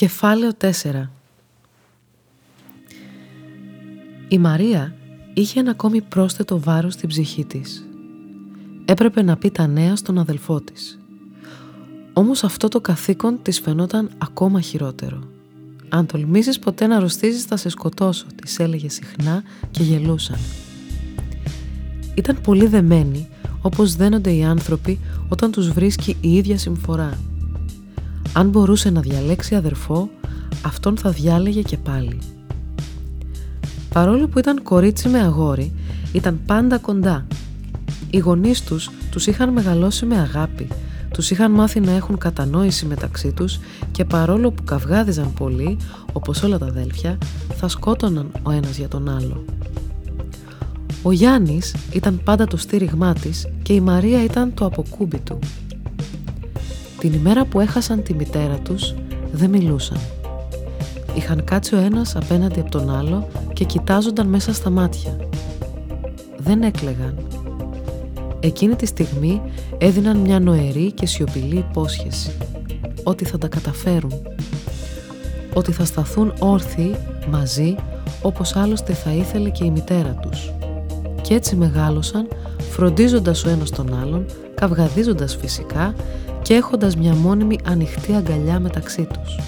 Κεφάλαιο 4 Η Μαρία είχε ένα ακόμη πρόσθετο βάρος στην ψυχή της. Έπρεπε να πει τα νέα στον αδελφό της. Όμως αυτό το καθήκον της φαινόταν ακόμα χειρότερο. «Αν τολμήσεις ποτέ να αρρωστήσεις θα σε σκοτώσω», της έλεγε συχνά και γελούσαν. Ήταν πολύ δεμένοι όπως δένονται οι άνθρωποι όταν τους βρίσκει η ίδια συμφορά. Αν μπορούσε να διαλέξει αδερφό, αυτόν θα διάλεγε και πάλι. Παρόλο που ήταν κορίτσι με αγόρι, ήταν πάντα κοντά. Οι γονείς τους τους είχαν μεγαλώσει με αγάπη, τους είχαν μάθει να έχουν κατανόηση μεταξύ τους και παρόλο που καυγάδιζαν πολύ, όπως όλα τα αδέλφια, θα σκότωναν ο ένας για τον άλλο. Ο Γιάννης ήταν πάντα το στήριγμά της και η Μαρία ήταν το αποκούμπι του. Την ημέρα που έχασαν τη μητέρα τους δεν μιλούσαν. Είχαν κάτσει ο ένας απέναντι από τον άλλο και κοιτάζονταν μέσα στα μάτια. Δεν έκλεγαν. Εκείνη τη στιγμή έδιναν μια νοερή και σιωπηλή υπόσχεση ότι θα τα καταφέρουν. Ότι θα σταθούν όρθιοι μαζί όπως άλλωστε θα ήθελε και η μητέρα τους. Και έτσι μεγάλωσαν φροντίζοντας ο ένας τον άλλον, καυγαδίζοντας φυσικά και έχοντας μια μόνιμη ανοιχτή αγκαλιά μεταξύ τους.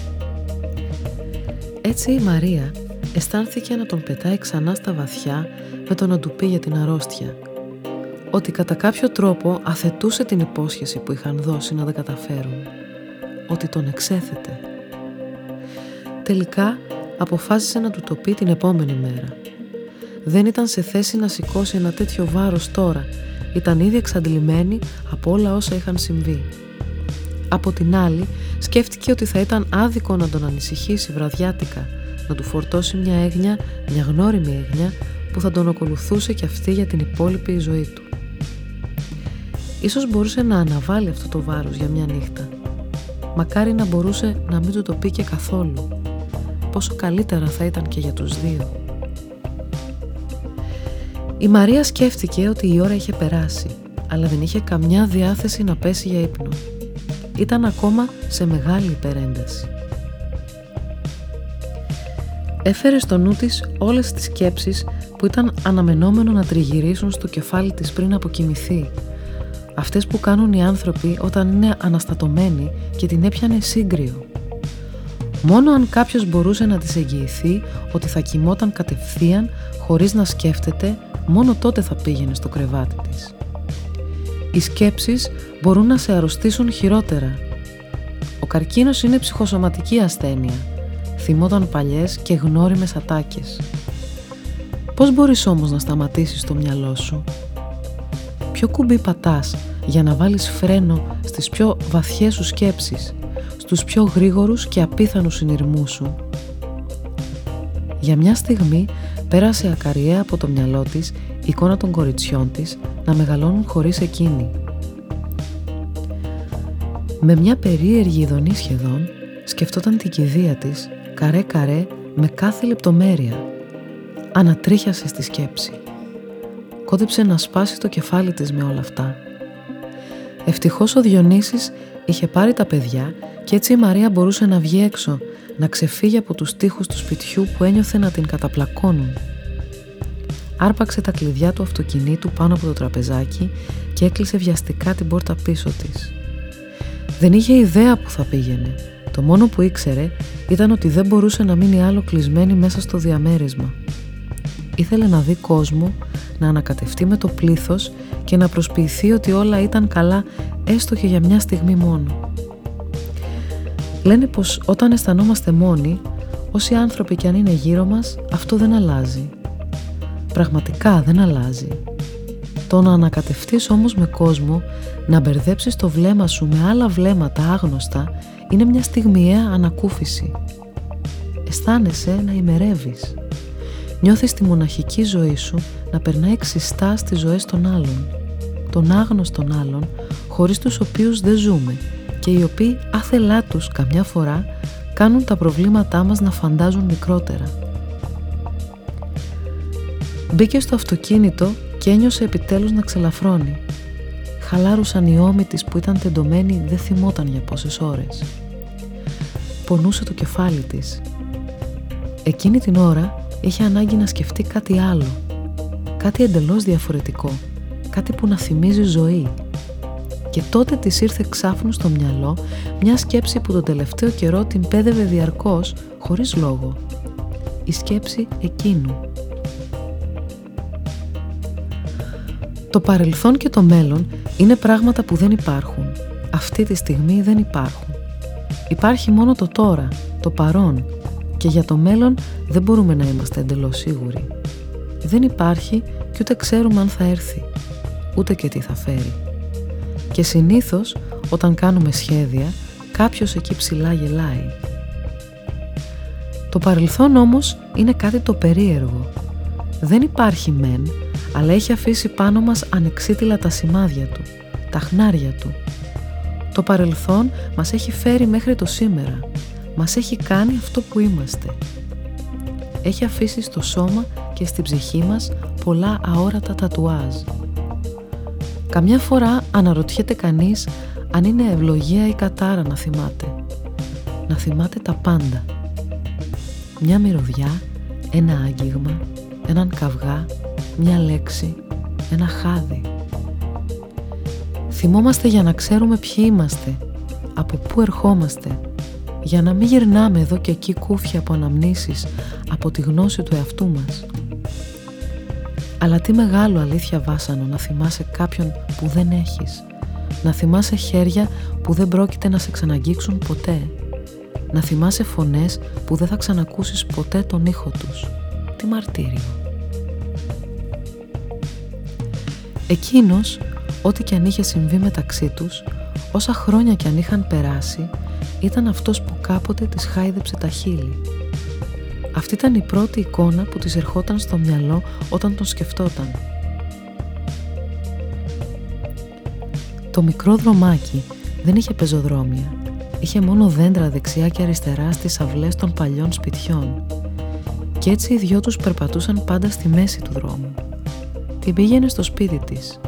Έτσι η Μαρία αισθάνθηκε να τον πετάει ξανά στα βαθιά με το να του πει για την αρρώστια. Ότι κατά κάποιο τρόπο αθετούσε την υπόσχεση που είχαν δώσει να τα καταφέρουν. Ότι τον εξέθετε. Τελικά αποφάσισε να του το πει την επόμενη μέρα. Δεν ήταν σε θέση να σηκώσει ένα τέτοιο βάρος τώρα. Ήταν ήδη εξαντλημένη από όλα όσα είχαν συμβεί. Από την άλλη, σκέφτηκε ότι θα ήταν άδικο να τον ανησυχήσει βραδιάτικα, να του φορτώσει μια έγνοια, μια γνώριμη έγνοια, που θα τον ακολουθούσε και αυτή για την υπόλοιπη ζωή του. Ίσως μπορούσε να αναβάλει αυτό το βάρος για μια νύχτα. Μακάρι να μπορούσε να μην του το πει και καθόλου. Πόσο καλύτερα θα ήταν και για τους δύο. Η Μαρία σκέφτηκε ότι η ώρα είχε περάσει, αλλά δεν είχε καμιά διάθεση να πέσει για ύπνο ήταν ακόμα σε μεγάλη υπερένταση. Έφερε στο νου της όλες τις σκέψεις που ήταν αναμενόμενο να τριγυρίσουν στο κεφάλι της πριν αποκοιμηθεί. Αυτές που κάνουν οι άνθρωποι όταν είναι αναστατωμένοι και την έπιανε σύγκριο. Μόνο αν κάποιος μπορούσε να της εγγυηθεί ότι θα κοιμόταν κατευθείαν χωρίς να σκέφτεται, μόνο τότε θα πήγαινε στο κρεβάτι της. Οι σκέψεις μπορούν να σε αρρωστήσουν χειρότερα. Ο καρκίνος είναι ψυχοσωματική ασθένεια. Θυμόταν παλιές και γνώριμες ατάκες. Πώς μπορείς όμως να σταματήσεις το μυαλό σου; Ποιο κουμπί πατάς για να βάλεις φρένο στις πιο βαθιές σου σκέψεις, στους πιο γρήγορους και απίθανους συνειρμούς σου; Για μια στιγμή πέρασε ακαριέα από το μυαλό της η εικόνα των κοριτσιών της να μεγαλώνουν χωρίς εκείνη. Με μια περίεργη ειδονή σχεδόν σκεφτόταν την κηδεία της καρέ-καρέ με κάθε λεπτομέρεια. Ανατρίχιασε στη σκέψη. Κόντεψε να σπάσει το κεφάλι της με όλα αυτά. Ευτυχώς ο Διονύσης είχε πάρει τα παιδιά και έτσι η Μαρία μπορούσε να βγει έξω, να ξεφύγει από τους τοίχους του σπιτιού που ένιωθε να την καταπλακώνουν άρπαξε τα κλειδιά του αυτοκινήτου πάνω από το τραπεζάκι και έκλεισε βιαστικά την πόρτα πίσω της. Δεν είχε ιδέα που θα πήγαινε. Το μόνο που ήξερε ήταν ότι δεν μπορούσε να μείνει άλλο κλεισμένη μέσα στο διαμέρισμα. Ήθελε να δει κόσμο, να ανακατευτεί με το πλήθος και να προσποιηθεί ότι όλα ήταν καλά έστω και για μια στιγμή μόνο. Λένε πως όταν αισθανόμαστε μόνοι, όσοι άνθρωποι κι αν είναι γύρω μας, αυτό δεν αλλάζει πραγματικά δεν αλλάζει. Το να ανακατευτείς όμως με κόσμο, να μπερδέψεις το βλέμμα σου με άλλα βλέμματα άγνωστα, είναι μια στιγμιαία ανακούφιση. Αισθάνεσαι να ημερεύεις. Νιώθεις τη μοναχική ζωή σου να περνάει ξιστά στις ζωές των άλλων. Των άγνωστων άλλων, χωρίς τους οποίους δεν ζούμε και οι οποίοι άθελά τους καμιά φορά κάνουν τα προβλήματά μας να φαντάζουν μικρότερα. Μπήκε στο αυτοκίνητο και ένιωσε επιτέλους να ξελαφρώνει. Χαλάρουσαν οι ώμοι της που ήταν τεντωμένοι δεν θυμόταν για πόσες ώρες. πονούσε το κεφάλι της. Εκείνη την ώρα είχε ανάγκη να σκεφτεί κάτι άλλο. Κάτι εντελώς διαφορετικό. Κάτι που να θυμίζει ζωή. Και τότε της ήρθε ξάφνου στο μυαλό μια σκέψη που τον τελευταίο καιρό την πέδευε διαρκώς, χωρίς λόγο. Η σκέψη εκείνου. Το παρελθόν και το μέλλον είναι πράγματα που δεν υπάρχουν. Αυτή τη στιγμή δεν υπάρχουν. Υπάρχει μόνο το τώρα, το παρόν και για το μέλλον δεν μπορούμε να είμαστε εντελώς σίγουροι. Δεν υπάρχει και ούτε ξέρουμε αν θα έρθει, ούτε και τι θα φέρει. Και συνήθως όταν κάνουμε σχέδια κάποιος εκεί ψηλά γελάει. Το παρελθόν όμως είναι κάτι το περίεργο. Δεν υπάρχει μεν, αλλά έχει αφήσει πάνω μας ανεξίτηλα τα σημάδια του, τα χνάρια του. Το παρελθόν μας έχει φέρει μέχρι το σήμερα. Μας έχει κάνει αυτό που είμαστε. Έχει αφήσει στο σώμα και στην ψυχή μας πολλά αόρατα τατουάζ. Καμιά φορά αναρωτιέται κανείς αν είναι ευλογία ή κατάρα να θυμάται. Να θυμάται τα πάντα. Μια μυρωδιά, ένα άγγιγμα, έναν καυγά, μια λέξη, ένα χάδι. Θυμόμαστε για να ξέρουμε ποιοι είμαστε, από πού ερχόμαστε, για να μην γυρνάμε εδώ και εκεί κούφια από αναμνήσεις από τη γνώση του εαυτού μας. Αλλά τι μεγάλο αλήθεια βάσανο να θυμάσαι κάποιον που δεν έχεις, να θυμάσαι χέρια που δεν πρόκειται να σε ξαναγγίξουν ποτέ, να θυμάσαι φωνές που δεν θα ξανακούσεις ποτέ τον ήχο τους. Τι μαρτύριο. Εκείνος, ό,τι και αν είχε συμβεί μεταξύ τους, όσα χρόνια κι αν είχαν περάσει, ήταν αυτός που κάποτε της χάιδεψε τα χείλη. Αυτή ήταν η πρώτη εικόνα που της ερχόταν στο μυαλό όταν τον σκεφτόταν. Το μικρό δρομάκι δεν είχε πεζοδρόμια. Είχε μόνο δέντρα δεξιά και αριστερά στις αυλές των παλιών σπιτιών. Κι έτσι οι δυο τους περπατούσαν πάντα στη μέση του δρόμου την πήγαινε στο σπίτι της.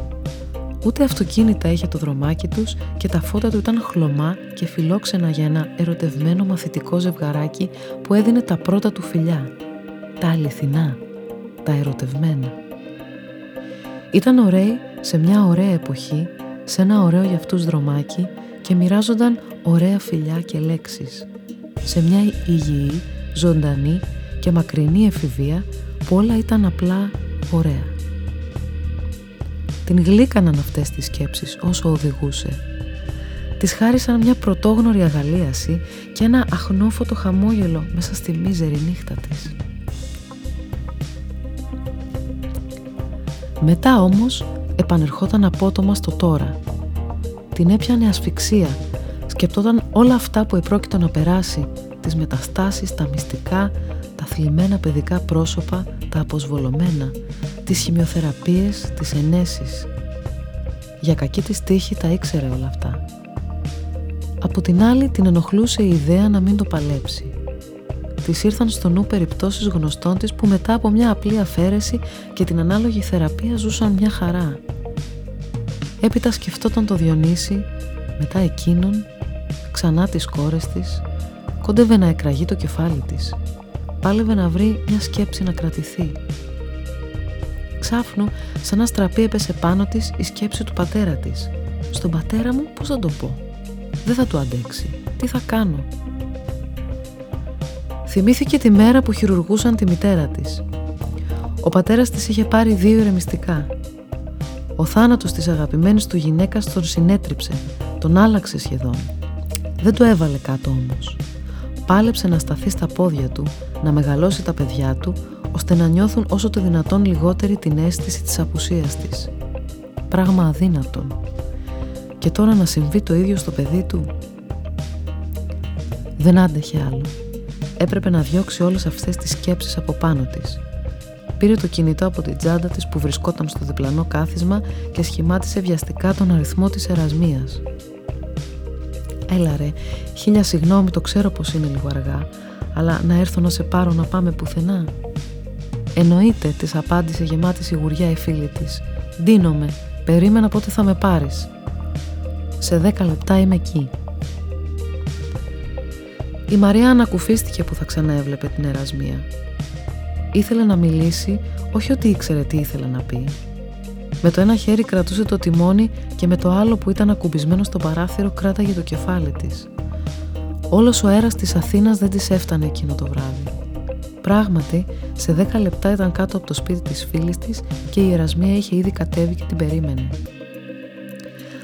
Ούτε αυτοκίνητα είχε το δρομάκι τους και τα φώτα του ήταν χλωμά και φιλόξενα για ένα ερωτευμένο μαθητικό ζευγαράκι που έδινε τα πρώτα του φιλιά. Τα αληθινά, τα ερωτευμένα. Ήταν ωραίοι σε μια ωραία εποχή, σε ένα ωραίο για αυτούς δρομάκι και μοιράζονταν ωραία φιλιά και λέξεις. Σε μια υγιή, ζωντανή και μακρινή εφηβεία που όλα ήταν απλά ωραία. Την γλύκαναν αυτές τις σκέψεις όσο οδηγούσε. Της χάρισαν μια πρωτόγνωρη αγαλίαση και ένα αχνόφωτο χαμόγελο μέσα στη μίζερη νύχτα της. Μετά όμως επανερχόταν απότομα στο τώρα. Την έπιανε ασφυξία, σκεπτόταν όλα αυτά που επρόκειτο να περάσει, τις μεταστάσεις, τα μυστικά, τα θλιμμένα παιδικά πρόσωπα, τα αποσβολωμένα, τις χημειοθεραπείες, τις ενέσεις. Για κακή της τύχη τα ήξερε όλα αυτά. Από την άλλη την ενοχλούσε η ιδέα να μην το παλέψει. Της ήρθαν στο νου περιπτώσεις γνωστών της που μετά από μια απλή αφαίρεση και την ανάλογη θεραπεία ζούσαν μια χαρά. Έπειτα σκεφτόταν το Διονύση, μετά εκείνον, ξανά τις κόρες της, κόντευε να εκραγεί το κεφάλι της. Πάλευε να βρει μια σκέψη να κρατηθεί Ξάφνου, σαν ένα στραπή έπεσε πάνω της η σκέψη του πατέρα της. Στον πατέρα μου πώς θα το πω; Δεν θα του αντέξει. Τι θα κάνω; Θυμήθηκε τη μέρα που χειρουργούσαν τη μητέρα της. Ο πατέρας της είχε πάρει δύο ηρεμιστικά. Ο θάνατος της αγαπημένης του γυναίκας τον συνέτριψε, τον άλλαξε σχεδόν. Δεν το έβαλε κάτω όμως. Πάλεψε να σταθεί στα πόδια του, να μεγαλώσει τα παιδιά του, ώστε να νιώθουν όσο το δυνατόν λιγότερη την αίσθηση της απουσίας της. Πράγμα αδύνατον. Και τώρα να συμβεί το ίδιο στο παιδί του. Δεν άντεχε άλλο. Έπρεπε να διώξει όλες αυτές τις σκέψεις από πάνω της. Πήρε το κινητό από την τσάντα της που βρισκόταν στο διπλανό κάθισμα και σχημάτισε βιαστικά τον αριθμό της ερασμίας. Έλα ρε, χίλια συγγνώμη, το ξέρω πως είναι λίγο αργά, αλλά να έρθω να σε πάρω να πάμε πουθενά. Εννοείται, της απάντησε γεμάτη σιγουριά η φίλη της. Ντύνομαι, περίμενα πότε θα με πάρεις. Σε δέκα λεπτά είμαι εκεί. Η Μαρία ανακουφίστηκε που θα ξαναέβλεπε την ερασμία. Ήθελε να μιλήσει, όχι ότι ήξερε τι ήθελε να πει. Με το ένα χέρι κρατούσε το τιμόνι και με το άλλο που ήταν ακουμπισμένο στο παράθυρο κράταγε το κεφάλι της. Όλος ο αέρας της Αθήνας δεν της έφτανε εκείνο το βράδυ. Πράγματι, σε δέκα λεπτά ήταν κάτω από το σπίτι της φίλης της και η Ερασμία είχε ήδη κατέβει και την περίμενε.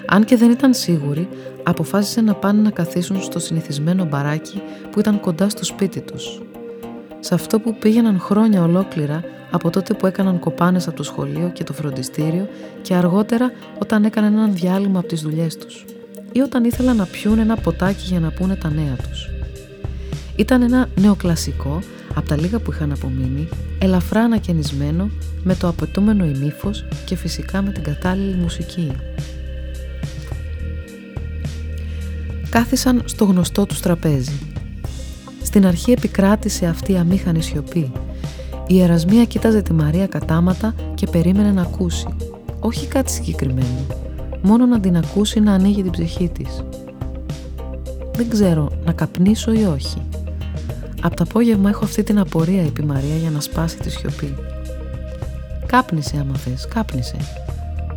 Αν και δεν ήταν σίγουρη, αποφάσισε να πάνε να καθίσουν στο συνηθισμένο μπαράκι που ήταν κοντά στο σπίτι τους. Σε αυτό που πήγαιναν χρόνια ολόκληρα από τότε που έκαναν κοπάνες από το σχολείο και το φροντιστήριο και αργότερα όταν έκαναν έναν διάλειμμα από τις δουλειές τους ή όταν ήθελαν να πιούν ένα ποτάκι για να πούνε τα νέα τους. Ήταν ένα νεοκλασικό από τα λίγα που είχαν απομείνει, ελαφρά ανακαινισμένο, με το απαιτούμενο ημίφος και φυσικά με την κατάλληλη μουσική. Κάθισαν στο γνωστό τους τραπέζι. Στην αρχή επικράτησε αυτή η αμήχανη σιωπή. Η Ερασμία κοίταζε τη Μαρία κατάματα και περίμενε να ακούσει. Όχι κάτι συγκεκριμένο. Μόνο να την ακούσει να ανοίγει την ψυχή της. Δεν ξέρω να καπνίσω ή όχι. Από το απόγευμα έχω αυτή την απορία, είπε η Μαρία για να σπάσει τη σιωπή. Κάπνισε άμα θες, κάπνισε.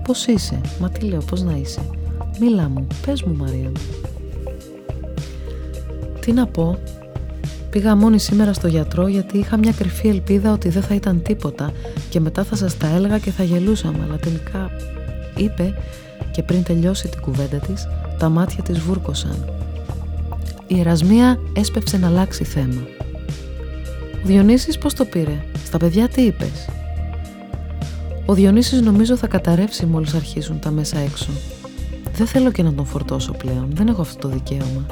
Πώς είσαι, μα τι λέω, πώς να είσαι; Μίλα μου, πες μου Μαρία μου. Τι να πω, πήγα μόνη σήμερα στο γιατρό γιατί είχα μια κρυφή ελπίδα ότι δεν θα ήταν τίποτα και μετά θα σας τα έλεγα και θα γελούσαμε, αλλά τελικά είπε και πριν τελειώσει την κουβέντα της, τα μάτια της βούρκωσαν. Η Ερασμία έσπευσε να αλλάξει θέμα. Ο Διονύσης πώς το πήρε, στα παιδιά τι είπες; Ο Διονύσης νομίζω θα καταρρεύσει μόλις αρχίσουν τα μέσα έξω. Δεν θέλω και να τον φορτώσω πλέον, δεν έχω αυτό το δικαίωμα.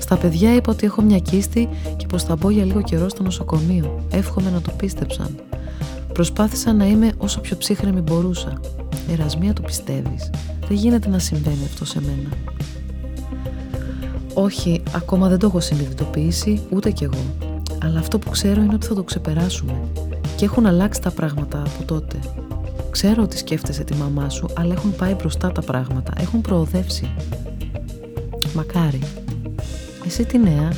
Στα παιδιά είπα ότι έχω μια κίστη και πως θα μπω για λίγο καιρό στο νοσοκομείο. Εύχομαι να το πίστεψαν. Προσπάθησα να είμαι όσο πιο ψύχρεμη μπορούσα. Ερασμία το πιστεύεις. Δεν γίνεται να συμβαίνει αυτό σε μένα. Όχι, ακόμα δεν το έχω συνειδητοποιήσει, ούτε κι εγώ. Αλλά αυτό που ξέρω είναι ότι θα το ξεπεράσουμε. Και έχουν αλλάξει τα πράγματα από τότε. Ξέρω ότι σκέφτεσαι τη μαμά σου, αλλά έχουν πάει μπροστά τα πράγματα. Έχουν προοδεύσει. Μακάρι. Εσύ τι νέα;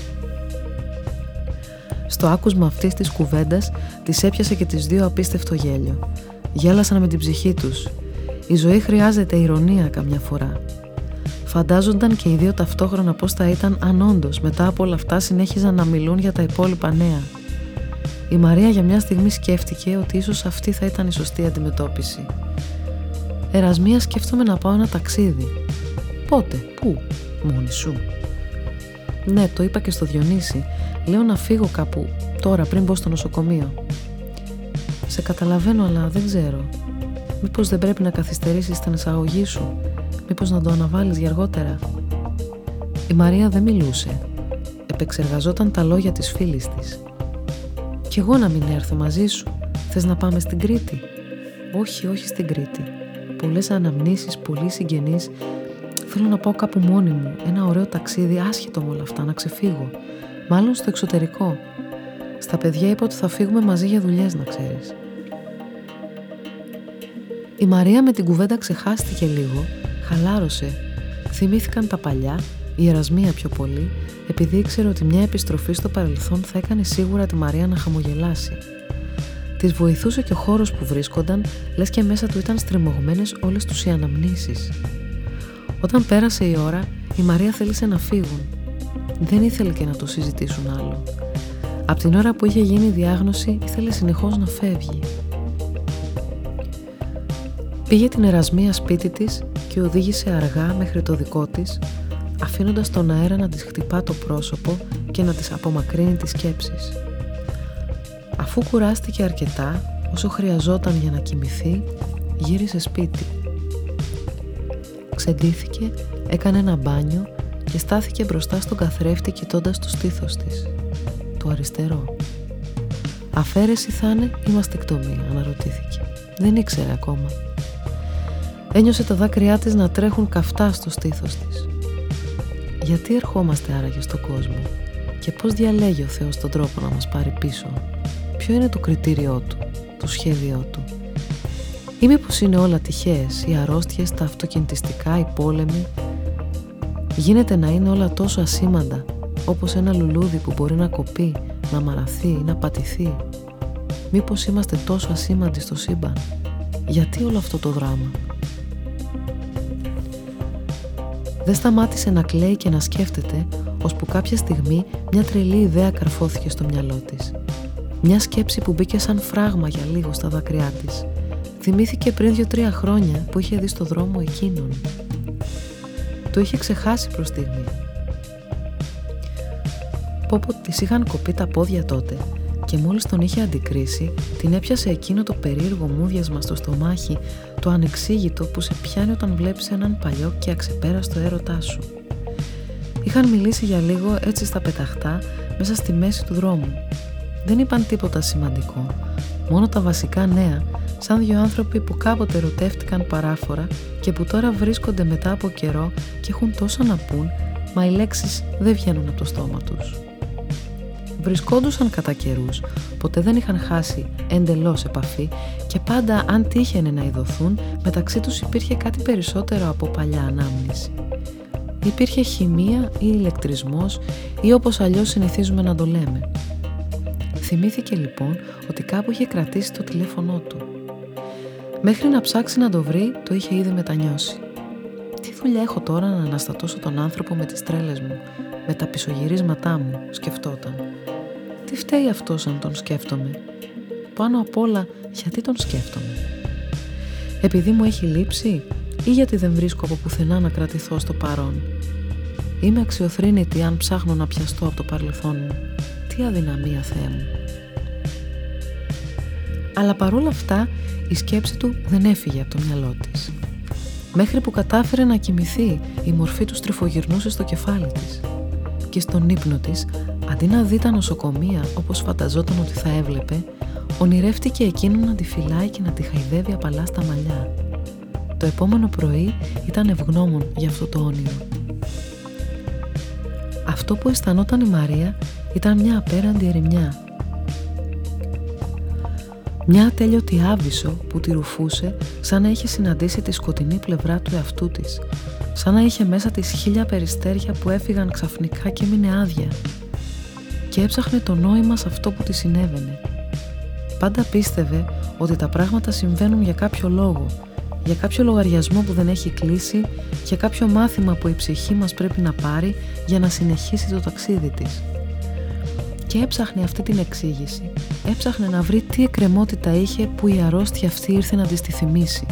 Στο άκουσμα αυτής της κουβέντας τις έπιασε και τις δύο απίστευτο γέλιο. Γέλασαν με την ψυχή τους. Η ζωή χρειάζεται ηρωνία καμιά φορά. Φαντάζονταν και οι δύο ταυτόχρονα πώς θα ήταν αν όντως μετά από όλα αυτά συνέχιζαν να μιλούν για τα υπόλοιπα νέα. Η Μαρία για μια στιγμή σκέφτηκε ότι ίσως αυτή θα ήταν η σωστή αντιμετώπιση. Ερασμία σκέφτομαι να πάω ένα ταξίδι. Πότε, πού, μόνη σου. Ναι, το είπα και στο Διονύση. Λέω να φύγω κάπου τώρα πριν μπω στο νοσοκομείο. Σε καταλαβαίνω, αλλά δεν ξέρω. Μήπως δεν πρέπει να καθυστερήσεις την εισαγωγή σου. Μήπως να το αναβάλεις για αργότερα; Η Μαρία δεν μιλούσε. Επεξεργαζόταν τα λόγια της φίλης της. «Κι εγώ να μην έρθω μαζί σου. Θες να πάμε στην Κρήτη» «Όχι, όχι στην Κρήτη. Πολλές αναμνήσεις, πολλοί συγγενείς. Θέλω να πάω κάπου μόνη μου. Ένα ωραίο ταξίδι, άσχετο με όλα αυτά, να ξεφύγω. Μάλλον στο εξωτερικό. Στα παιδιά είπα ότι θα φύγουμε μαζί για δουλειές, να ξέρεις. Η Μαρία με την κουβέντα ξεχάστηκε λίγο Χαλάρωσε. Θυμήθηκαν τα παλιά, η ερασμία πιο πολύ, επειδή ήξερε ότι μια επιστροφή στο παρελθόν θα έκανε σίγουρα τη Μαρία να χαμογελάσει. Της βοηθούσε και ο χώρος που βρίσκονταν, λες και μέσα του ήταν στριμωγμένες όλες τους οι αναμνήσεις. Όταν πέρασε η ώρα, η Μαρία θέλησε να φύγουν. Δεν ήθελε και να το συζητήσουν άλλο. Από την ώρα που είχε γίνει η διάγνωση, ήθελε συνεχώς να φεύγει. Πήγε την ερασμία σπίτι της και οδήγησε αργά μέχρι το δικό της, αφήνοντας τον αέρα να της χτυπά το πρόσωπο και να της απομακρύνει τις σκέψεις. Αφού κουράστηκε αρκετά, όσο χρειαζόταν για να κοιμηθεί, γύρισε σπίτι. Ξεντήθηκε, έκανε ένα μπάνιο και στάθηκε μπροστά στον καθρέφτη κοιτώντας το στήθος της. Το αριστερό. Αφαίρεση θα είναι ή μαστεκτομία, αναρωτήθηκε. Δεν ήξερε ακόμα. Ένιωσε τα δάκρυά της να τρέχουν καυτά στο στήθος της. Γιατί ερχόμαστε άραγε στον κόσμο και πώς διαλέγει ο Θεός τον τρόπο να μας πάρει πίσω; Ποιο είναι το κριτήριό του, το σχέδιό του; Ή μήπως είναι όλα τυχαίες, οι αρρώστιες, τα αυτοκινητιστικά, οι πόλεμοι. Γίνεται να είναι όλα τόσο ασήμαντα όπως ένα λουλούδι που μπορεί να κοπεί, να μαραθεί ή να πατηθεί. Μήπως είμαστε τόσο ασήμαντοι στο σύμπαν; Γιατί όλο αυτό το δράμα; Δεν σταμάτησε να κλαίει και να σκέφτεται, ώσπου κάποια στιγμή μια τρελή ιδέα καρφώθηκε στο μυαλό της. Μια σκέψη που μπήκε σαν φράγμα για λίγο στα δάκρυά της. Θυμήθηκε πριν δύο-τρία χρόνια που είχε δει στο δρόμο εκείνον. Το είχε ξεχάσει προς στιγμή. Πόπο της είχαν κοπεί τα πόδια τότε και μόλις τον είχε αντικρίσει, την έπιασε εκείνο το περίεργο μούδιασμα στο στομάχι, το ανεξήγητο που σε πιάνει όταν βλέπεις έναν παλιό και αξεπέραστο έρωτά σου. Είχαν μιλήσει για λίγο έτσι στα πεταχτά μέσα στη μέση του δρόμου. Δεν είπαν τίποτα σημαντικό, μόνο τα βασικά νέα, σαν δύο άνθρωποι που κάποτε ερωτεύτηκαν παράφορα και που τώρα βρίσκονται μετά από καιρό και έχουν τόσο να πούν, μα οι λέξεις δεν βγαίνουν από το στόμα τους βρισκόντουσαν κατά καιρούς, ποτέ δεν είχαν χάσει εντελώς επαφή και πάντα αν τύχαινε να ειδωθούν, μεταξύ τους υπήρχε κάτι περισσότερο από παλιά ανάμνηση. Υπήρχε χημεία ή ηλεκτρισμός ή όπως αλλιώς συνηθίζουμε να το λέμε. Θυμήθηκε λοιπόν ότι κάπου είχε κρατήσει το τηλέφωνό του. Μέχρι να ψάξει να το βρει, το είχε ήδη μετανιώσει. Τι δουλειά έχω τώρα να αναστατώσω τον άνθρωπο με τις τρέλες μου, με τα πισωγυρίσματά μου, σκεφτόταν. Τι φταίει αυτός αν τον σκέφτομαι; Πάνω απ' όλα γιατί τον σκέφτομαι; Επειδή μου έχει λείψει ή γιατί δεν βρίσκω από πουθενά να κρατηθώ στο παρόν; Είμαι αξιοθρύνητη αν ψάχνω να πιαστώ από το παρελθόν μου. Τι αδυναμία Θεέ μου. Αλλά παρόλα αυτά η σκέψη του δεν έφυγε από το μυαλό της. Μέχρι που κατάφερε να κοιμηθεί η μορφή του στριφογυρνούσε στο κεφάλι της. Και στον ύπνο της Αντί να δει τα νοσοκομεία όπως φανταζόταν ότι θα έβλεπε, ονειρεύτηκε εκείνον να τη φυλάει και να τη χαϊδεύει απαλά στα μαλλιά. Το επόμενο πρωί ήταν ευγνώμων για αυτό το όνειρο. Αυτό που αισθανόταν η Μαρία ήταν μια απέραντη ερημιά. Μια ατέλειωτη άβυσο που τη ρουφούσε σαν να είχε συναντήσει τη σκοτεινή πλευρά του εαυτού της, σαν να είχε μέσα της χίλια περιστέρια που έφυγαν ξαφνικά και έμεινε άδεια και έψαχνε το νόημα σε αυτό που τη συνέβαινε. Πάντα πίστευε ότι τα πράγματα συμβαίνουν για κάποιο λόγο, για κάποιο λογαριασμό που δεν έχει κλείσει, για κάποιο μάθημα που η ψυχή μας πρέπει να πάρει για να συνεχίσει το ταξίδι της. Και έψαχνε αυτή την εξήγηση. Έψαχνε να βρει τι εκκρεμότητα είχε που η αρρώστια αυτή ήρθε να της τη θυμίσει.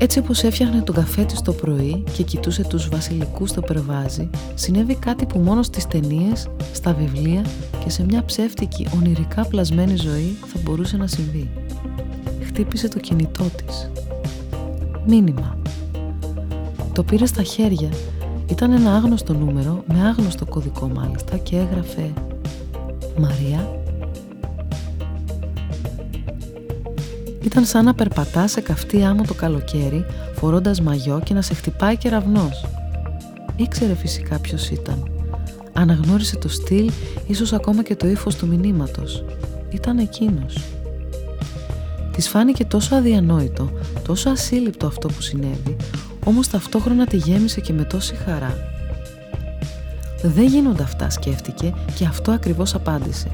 Έτσι όπως έφτιαχνε τον καφέ της το πρωί και κοιτούσε τους βασιλικούς στο περβάζι, συνέβη κάτι που μόνο στις ταινίες, στα βιβλία και σε μια ψεύτικη ονειρικά πλασμένη ζωή θα μπορούσε να συμβεί. Χτύπησε το κινητό της. Μήνυμα. Το πήρε στα χέρια. Ήταν ένα άγνωστο νούμερο, με άγνωστο κωδικό μάλιστα και έγραφε «Μαρία, Ήταν σαν να περπατάς σε καυτή άμμο το καλοκαίρι, φορώντας μαγιό και να σε χτυπάει κεραυνός. Ήξερε φυσικά ποιος ήταν. Αναγνώρισε το στυλ, ίσως ακόμα και το ύφος του μηνύματος. Ήταν εκείνος. Της φάνηκε τόσο αδιανόητο, τόσο ασύλληπτο αυτό που συνέβη, όμως ταυτόχρονα τη γέμισε και με τόση χαρά. Δεν γίνονται αυτά σκέφτηκε και αυτό ακριβώς απάντησε.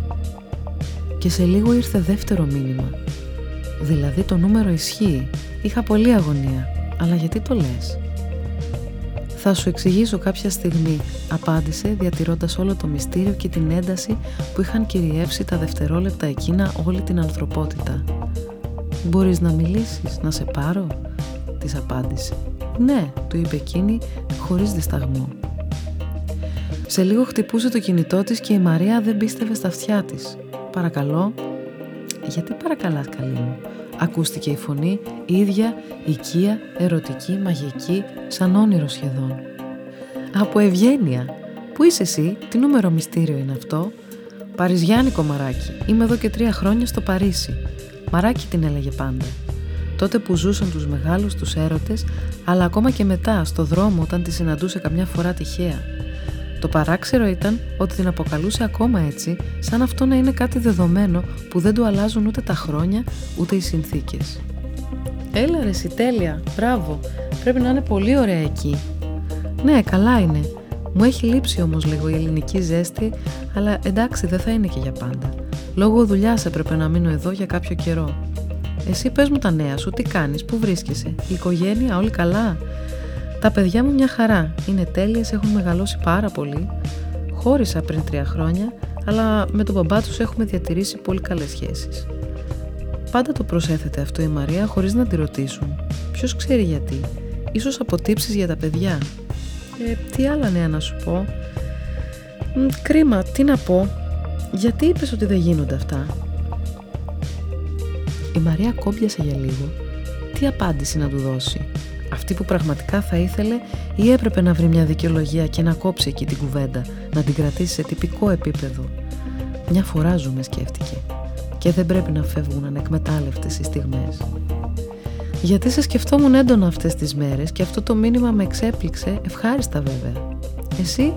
Και σε λίγο ήρθε δεύτερο μήνυμα Δηλαδή το νούμερο ισχύει. Είχα πολλή αγωνία. Αλλά γιατί το λες; Θα σου εξηγήσω κάποια στιγμή, απάντησε διατηρώντας όλο το μυστήριο και την ένταση που είχαν κυριεύσει τα δευτερόλεπτα εκείνα όλη την ανθρωπότητα. «Μπορείς να μιλήσεις, να σε πάρω» της απάντησε. «Ναι», του είπε εκείνη χωρίς δισταγμό. Σε λίγο χτυπούσε το κινητό της και η Μαρία δεν πίστευε στα αυτιά της. «Παρακαλώ», «Γιατί παρακαλάς καλή μου» ακούστηκε η φωνή, ίδια, οικία, ερωτική, μαγική, σαν όνειρο σχεδόν. «Από ευγένεια. Πού είσαι εσύ, τι νούμερο μυστήριο είναι αυτό» «Παριζιάνικο μαράκι. Είμαι εδώ και τρία χρόνια στο Παρίσι». Μαράκι την έλεγε πάντα. Τότε που ζούσαν τους μεγάλους τους έρωτες, αλλά ακόμα και μετά, στο δρόμο όταν τη συναντούσε καμιά φορά τυχαία. Το παράξερο ήταν ότι την αποκαλούσε ακόμα έτσι, σαν αυτό να είναι κάτι δεδομένο που δεν του αλλάζουν ούτε τα χρόνια, ούτε οι συνθήκες. «Έλα ρε τέλεια, μπράβο, πρέπει να είναι πολύ ωραία εκεί». «Ναι, καλά είναι. Μου έχει λείψει όμως λίγο η ελληνική ζέστη, αλλά εντάξει δεν θα είναι και για πάντα. Λόγω δουλειάς έπρεπε να μείνω εδώ για κάποιο καιρό. Εσύ πες μου τα νέα σου, τι κάνεις, πού βρίσκεσαι, η οικογένεια, όλοι καλά; Τα παιδιά μου μια χαρά, είναι τέλειες, έχουν μεγαλώσει πάρα πολύ. Χώρισα πριν τρία χρόνια, αλλά με τον μπαμπά τους έχουμε διατηρήσει πολύ καλές σχέσεις. Πάντα το προσέθεται αυτό η Μαρία χωρίς να τη ρωτήσουν. Ποιος ξέρει γιατί. Ίσως αποτύψεις για τα παιδιά. Ε, τι άλλα νέα να σου πω; κρίμα, τι να πω; Γιατί είπες ότι δεν γίνονται αυτά; Η Μαρία κόμπιασε για λίγο. Τι απάντηση να του δώσει; Αυτή που πραγματικά θα ήθελε ή έπρεπε να βρει μια δικαιολογία και να κόψει εκεί την κουβέντα, να την κρατήσει σε τυπικό επίπεδο. Μια φορά ζούμε σκέφτηκε και δεν πρέπει να φεύγουν ανεκμετάλλευτες οι στιγμές. Γιατί σε σκεφτόμουν έντονα αυτές τις μέρες και αυτό το μήνυμα με εξέπληξε, ευχάριστα βέβαια. Εσύ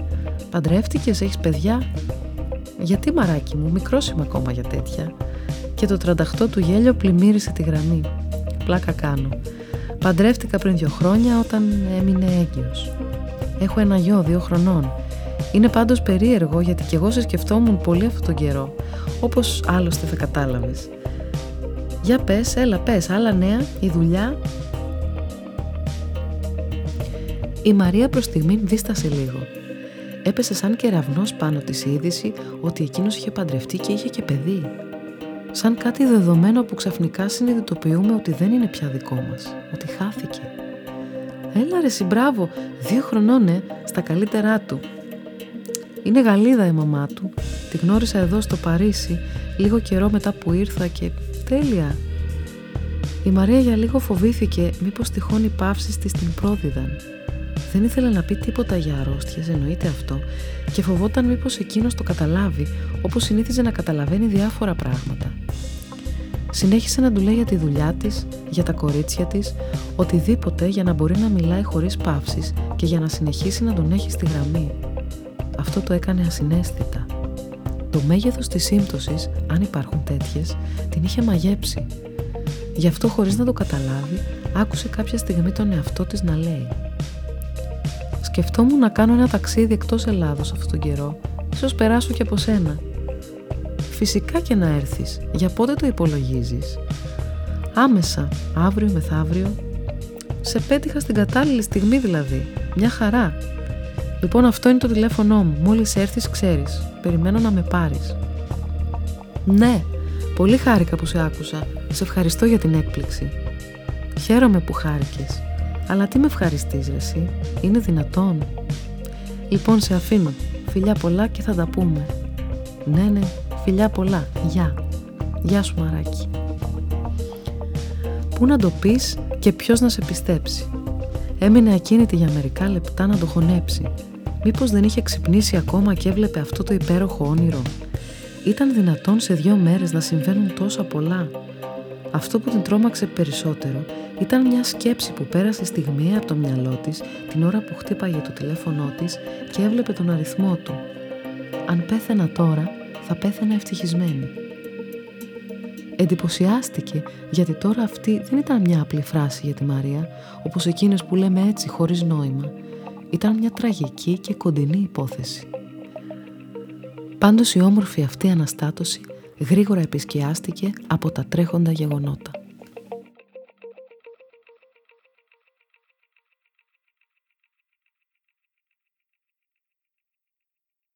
παντρεύτηκες, έχεις παιδιά; Γιατί μαράκι μου, μικρός είμαι ακόμα για τέτοια. Και το 38 του γέλιο πλημμύρισε τη γραμμή. Πλάκα κάνω. Παντρεύτηκα πριν δύο χρόνια όταν έμεινε έγκυος. Έχω ένα γιο δύο χρονών. Είναι πάντως περίεργο γιατί κι εγώ σε σκεφτόμουν πολύ αυτόν τον καιρό, όπως άλλωστε θα κατάλαβες. Για πες, έλα πες, άλλα νέα, η δουλειά. Η Μαρία προς στιγμή δίστασε λίγο. Έπεσε σαν κεραυνός πάνω της η είδηση ότι εκείνος είχε παντρευτεί και είχε και παιδί. Σαν κάτι δεδομένο που ξαφνικά συνειδητοποιούμε ότι δεν είναι πια δικό μας, ότι χάθηκε. Έλα ρε μπράβο, δύο χρονών ε, στα καλύτερά του. Είναι Γαλλίδα η μαμά του. Τη γνώρισα εδώ στο Παρίσι, λίγο καιρό μετά που ήρθα και τέλεια. Η Μαρία για λίγο φοβήθηκε μήπως τυχόν οι παύσεις της την πρόδιδαν. Δεν ήθελε να πει τίποτα για αρρώστιες, εννοείται αυτό, και φοβόταν μήπως εκείνος το καταλάβει, όπως συνήθιζε να καταλαβαίνει διάφορα πράγματα. Συνέχισε να του λέει για τη δουλειά της, για τα κορίτσια της, οτιδήποτε για να μπορεί να μιλάει χωρίς παύσεις και για να συνεχίσει να τον έχει στη γραμμή. Αυτό το έκανε ασυναίσθητα. Το μέγεθος της σύμπτωσης, αν υπάρχουν τέτοιες, την είχε μαγέψει. Γι' αυτό χωρίς να το καταλάβει, άκουσε κάποια στιγμή τον εαυτό της να λέει Σκεφτόμουν να κάνω ένα ταξίδι εκτός Ελλάδος αυτόν τον καιρό. Ίσως περάσω και από σένα. Φυσικά και να έρθεις. Για πότε το υπολογίζεις; Άμεσα, αύριο μεθαύριο. Σε πέτυχα στην κατάλληλη στιγμή δηλαδή. Μια χαρά. Λοιπόν αυτό είναι το τηλέφωνό μου. Μόλις έρθεις ξέρεις. Περιμένω να με πάρεις. Ναι, πολύ χάρηκα που σε άκουσα. Σε ευχαριστώ για την έκπληξη. Χαίρομαι που χάρηκες. Αλλά τι με ευχαριστείς εσύ. Είναι δυνατόν. Λοιπόν σε αφήνω. Φιλιά πολλά και θα τα πούμε. Ναι, ναι, φιλιά πολλά. Γεια. Γεια σου μαράκι. Πού να το πεις και ποιος να σε πιστέψει. Έμεινε ακίνητη για μερικά λεπτά να το χωνέψει. Μήπως δεν είχε ξυπνήσει ακόμα και έβλεπε αυτό το υπέροχο όνειρο. Ήταν δυνατόν σε δύο μέρες να συμβαίνουν τόσα πολλά. Αυτό που την τρόμαξε περισσότερο ήταν μια σκέψη που πέρασε στιγμή από το μυαλό της την ώρα που χτύπαγε το τηλέφωνό της και έβλεπε τον αριθμό του. Αν πέθαινα τώρα, θα πέθαινα ευτυχισμένη. Εντυπωσιάστηκε γιατί τώρα αυτή δεν ήταν μια απλή φράση για τη Μαρία, όπως εκείνες που λέμε έτσι χωρίς νόημα. Ήταν μια τραγική και κοντινή υπόθεση. Πάντως η όμορφη αυτή αναστάτωση γρήγορα επισκιάστηκε από τα τρέχοντα γεγονότα.